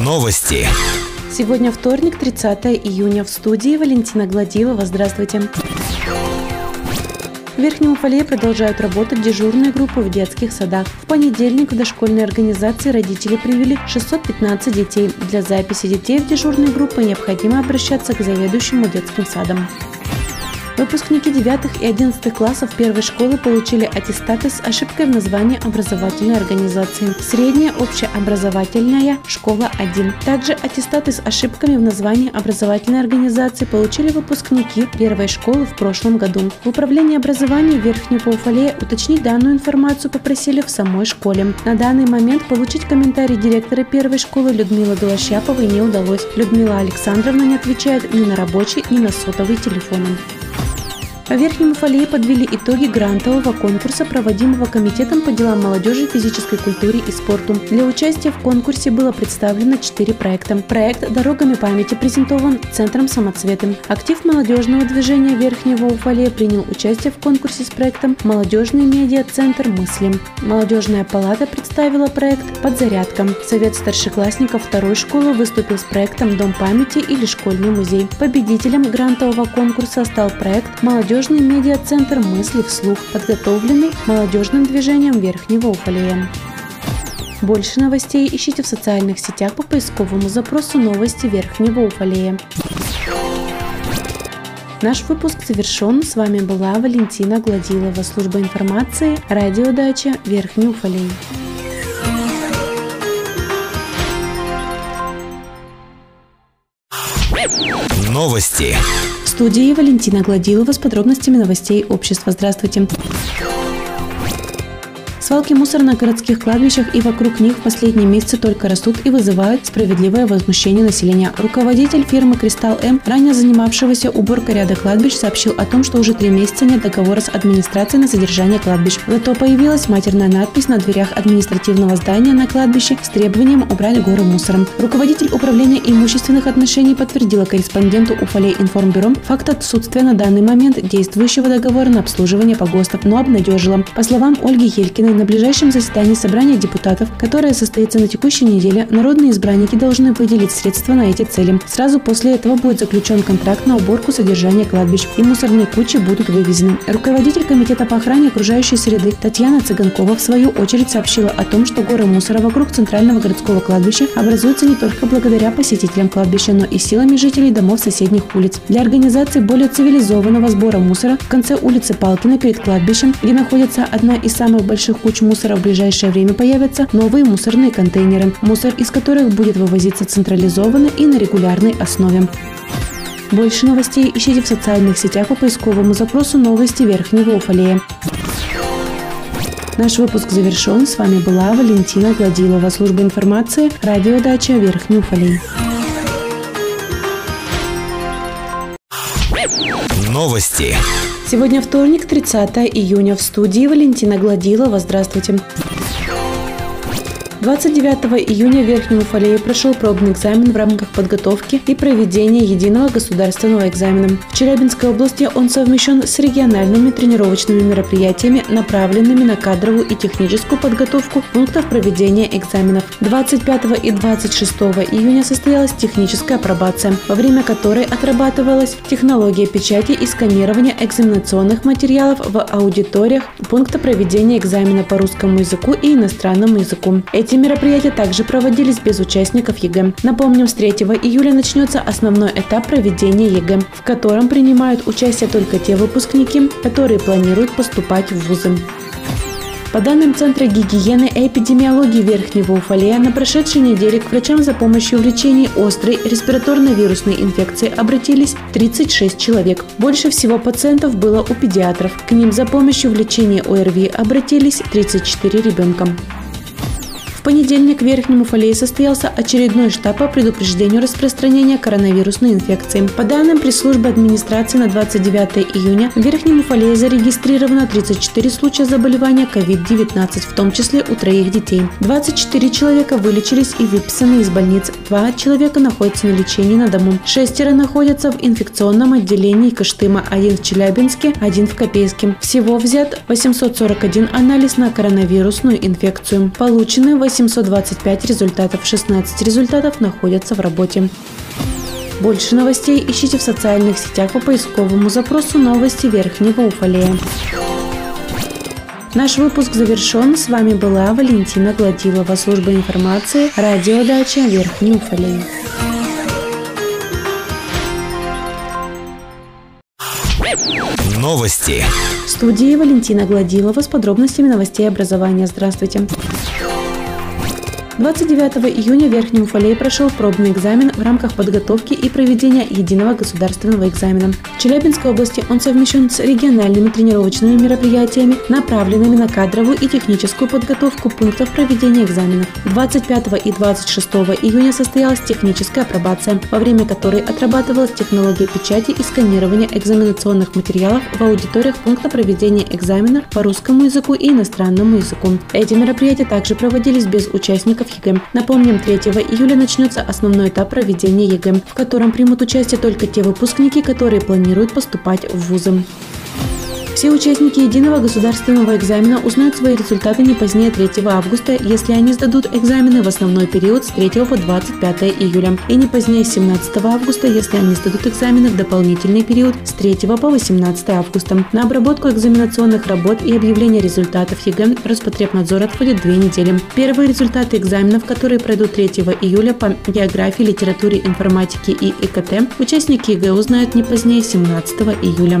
Новости. Сегодня вторник, 30 июня. В студии Валентина Гладилова. Здравствуйте. В Верхнем Уфале продолжают работать дежурные группы в детских садах. В понедельник в дошкольной организации родители привели 615 детей. Для записи детей в дежурные группы необходимо обращаться к заведующему детским садом. Выпускники 9 и 11 классов первой школы получили аттестаты с ошибкой в названии образовательной организации. Средняя общеобразовательная школа 1. Также аттестаты с ошибками в названии образовательной организации получили выпускники первой школы в прошлом году. В управлении образования Верхнего Уфалея уточнить данную информацию попросили в самой школе. На данный момент получить комментарий директора первой школы Людмилы Голощаповой не удалось. Людмила Александровна не отвечает ни на рабочий, ни на сотовый телефоны. В Верхнем Уфалее подвели итоги грантового конкурса, проводимого Комитетом по делам молодежи, физической культуре и спорту. Для участия в конкурсе было представлено четыре проекта. Проект «Дорогами памяти» презентован Центром самоцветом. Актив молодежного движения Верхнего Уфалея принял участие в конкурсе с проектом «Молодежный медиа-центр мысли». Молодежная палата представила проект «Подзарядка». Совет старшеклассников второй школы выступил с проектом «Дом памяти» или «Школьный музей». Победителем грантового конкурса стал проект «Молодежь молодежный медиа-центр «Мысли вслух», подготовленный молодежным движением Верхнего Уфалея. Больше новостей ищите в социальных сетях по поисковому запросу «Новости Верхнего Уфалея». Наш выпуск завершен. С вами была Валентина Гладилова, служба информации, радиодача Верхний Уфалей. Новости студии Валентина Гладилова с подробностями новостей общества. Здравствуйте. Свалки мусора на городских кладбищах и вокруг них в последние месяцы только растут и вызывают справедливое возмущение населения. Руководитель фирмы «Кристалл М», ранее занимавшегося уборкой ряда кладбищ, сообщил о том, что уже три месяца нет договора с администрацией на содержание кладбищ. Зато появилась матерная надпись на дверях административного здания на кладбище с требованием убрать горы мусором. Руководитель управления имущественных отношений подтвердила корреспонденту Уфалей информбюро факт отсутствия на данный момент действующего договора на обслуживание погостов, но обнадежила. По словам Ольги Елькиной, на ближайшем заседании собрания депутатов, которое состоится на текущей неделе, народные избранники должны выделить средства на эти цели. Сразу после этого будет заключен контракт на уборку содержания кладбищ, и мусорные кучи будут вывезены. Руководитель комитета по охране окружающей среды Татьяна Цыганкова в свою очередь сообщила о том, что горы мусора вокруг центрального городского кладбища образуются не только благодаря посетителям кладбища, но и силами жителей домов соседних улиц. Для организации более цивилизованного сбора мусора в конце улицы Палкина перед кладбищем, где находится одна из самых больших куч мусора в ближайшее время появятся новые мусорные контейнеры, мусор из которых будет вывозиться централизованно и на регулярной основе. Больше новостей ищите в социальных сетях по поисковому запросу «Новости Верхнего Уфалея». Наш выпуск завершен. С вами была Валентина Гладилова, служба информации, радиодача Верхний Уфалей. Новости. Сегодня вторник, 30 июня. В студии Валентина Гладилова. Здравствуйте. 29 июня в Верхнем Уфалее прошел пробный экзамен в рамках подготовки и проведения единого государственного экзамена. В Челябинской области он совмещен с региональными тренировочными мероприятиями, направленными на кадровую и техническую подготовку пунктов проведения экзаменов. 25 и 26 июня состоялась техническая апробация, во время которой отрабатывалась технология печати и сканирования экзаменационных материалов в аудиториях пункта проведения экзамена по русскому языку и иностранному языку. Эти эти мероприятия также проводились без участников ЕГЭ. Напомним, с 3 июля начнется основной этап проведения ЕГЭ, в котором принимают участие только те выпускники, которые планируют поступать в вузы. По данным Центра гигиены и эпидемиологии Верхнего Уфалея, на прошедшей неделе к врачам за помощью в лечении острой респираторно-вирусной инфекции обратились 36 человек. Больше всего пациентов было у педиатров. К ним за помощью в лечении ОРВИ обратились 34 ребенка. Понедельник в Верхнем Уфалее состоялся очередной штаб по предупреждению распространения коронавирусной инфекции. По данным пресс-службы администрации на 29 июня в Верхнем Уфалее зарегистрировано 34 случая заболевания COVID-19, в том числе у троих детей. 24 человека вылечились и выписаны из больниц. Два человека находятся на лечении на дому. Шестеро находятся в инфекционном отделении Кыштыма, один в Челябинске, один в Копейске. Всего взят 841 анализ на коронавирусную инфекцию. Получены 825 результатов, 16 результатов находятся в работе. Больше новостей ищите в социальных сетях по поисковому запросу «Новости Верхнего Уфалея». Наш выпуск завершен. С вами была Валентина Гладилова, служба информации, радиодача Верхний Уфалей. Новости. В студии Валентина Гладилова с подробностями новостей образования. Здравствуйте. 29 июня в Верхнем Уфалее прошел пробный экзамен в рамках подготовки и проведения единого государственного экзамена. В Челябинской области он совмещен с региональными тренировочными мероприятиями, направленными на кадровую и техническую подготовку пунктов проведения экзаменов. 25 и 26 июня состоялась техническая апробация, во время которой отрабатывалась технология печати и сканирования экзаменационных материалов в аудиториях пункта проведения экзамена по русскому языку и иностранному языку. Эти мероприятия также проводились без участников ЕГЭ. Напомним, 3 июля начнется основной этап проведения ЕГЭ, в котором примут участие только те выпускники, которые планируют поступать в вузы. Все участники единого государственного экзамена узнают свои результаты не позднее 3 августа, если они сдадут экзамены в основной период с 3 по 25 июля, и не позднее 17 августа, если они сдадут экзамены в дополнительный период с 3 по 18 августа. На обработку экзаменационных работ и объявление результатов ЕГЭ Рособрнадзор отводит две недели. Первые результаты экзаменов, которые пройдут 3 июля по географии, литературе, информатике и ИКТ, участники ЕГЭ узнают не позднее 17 июля.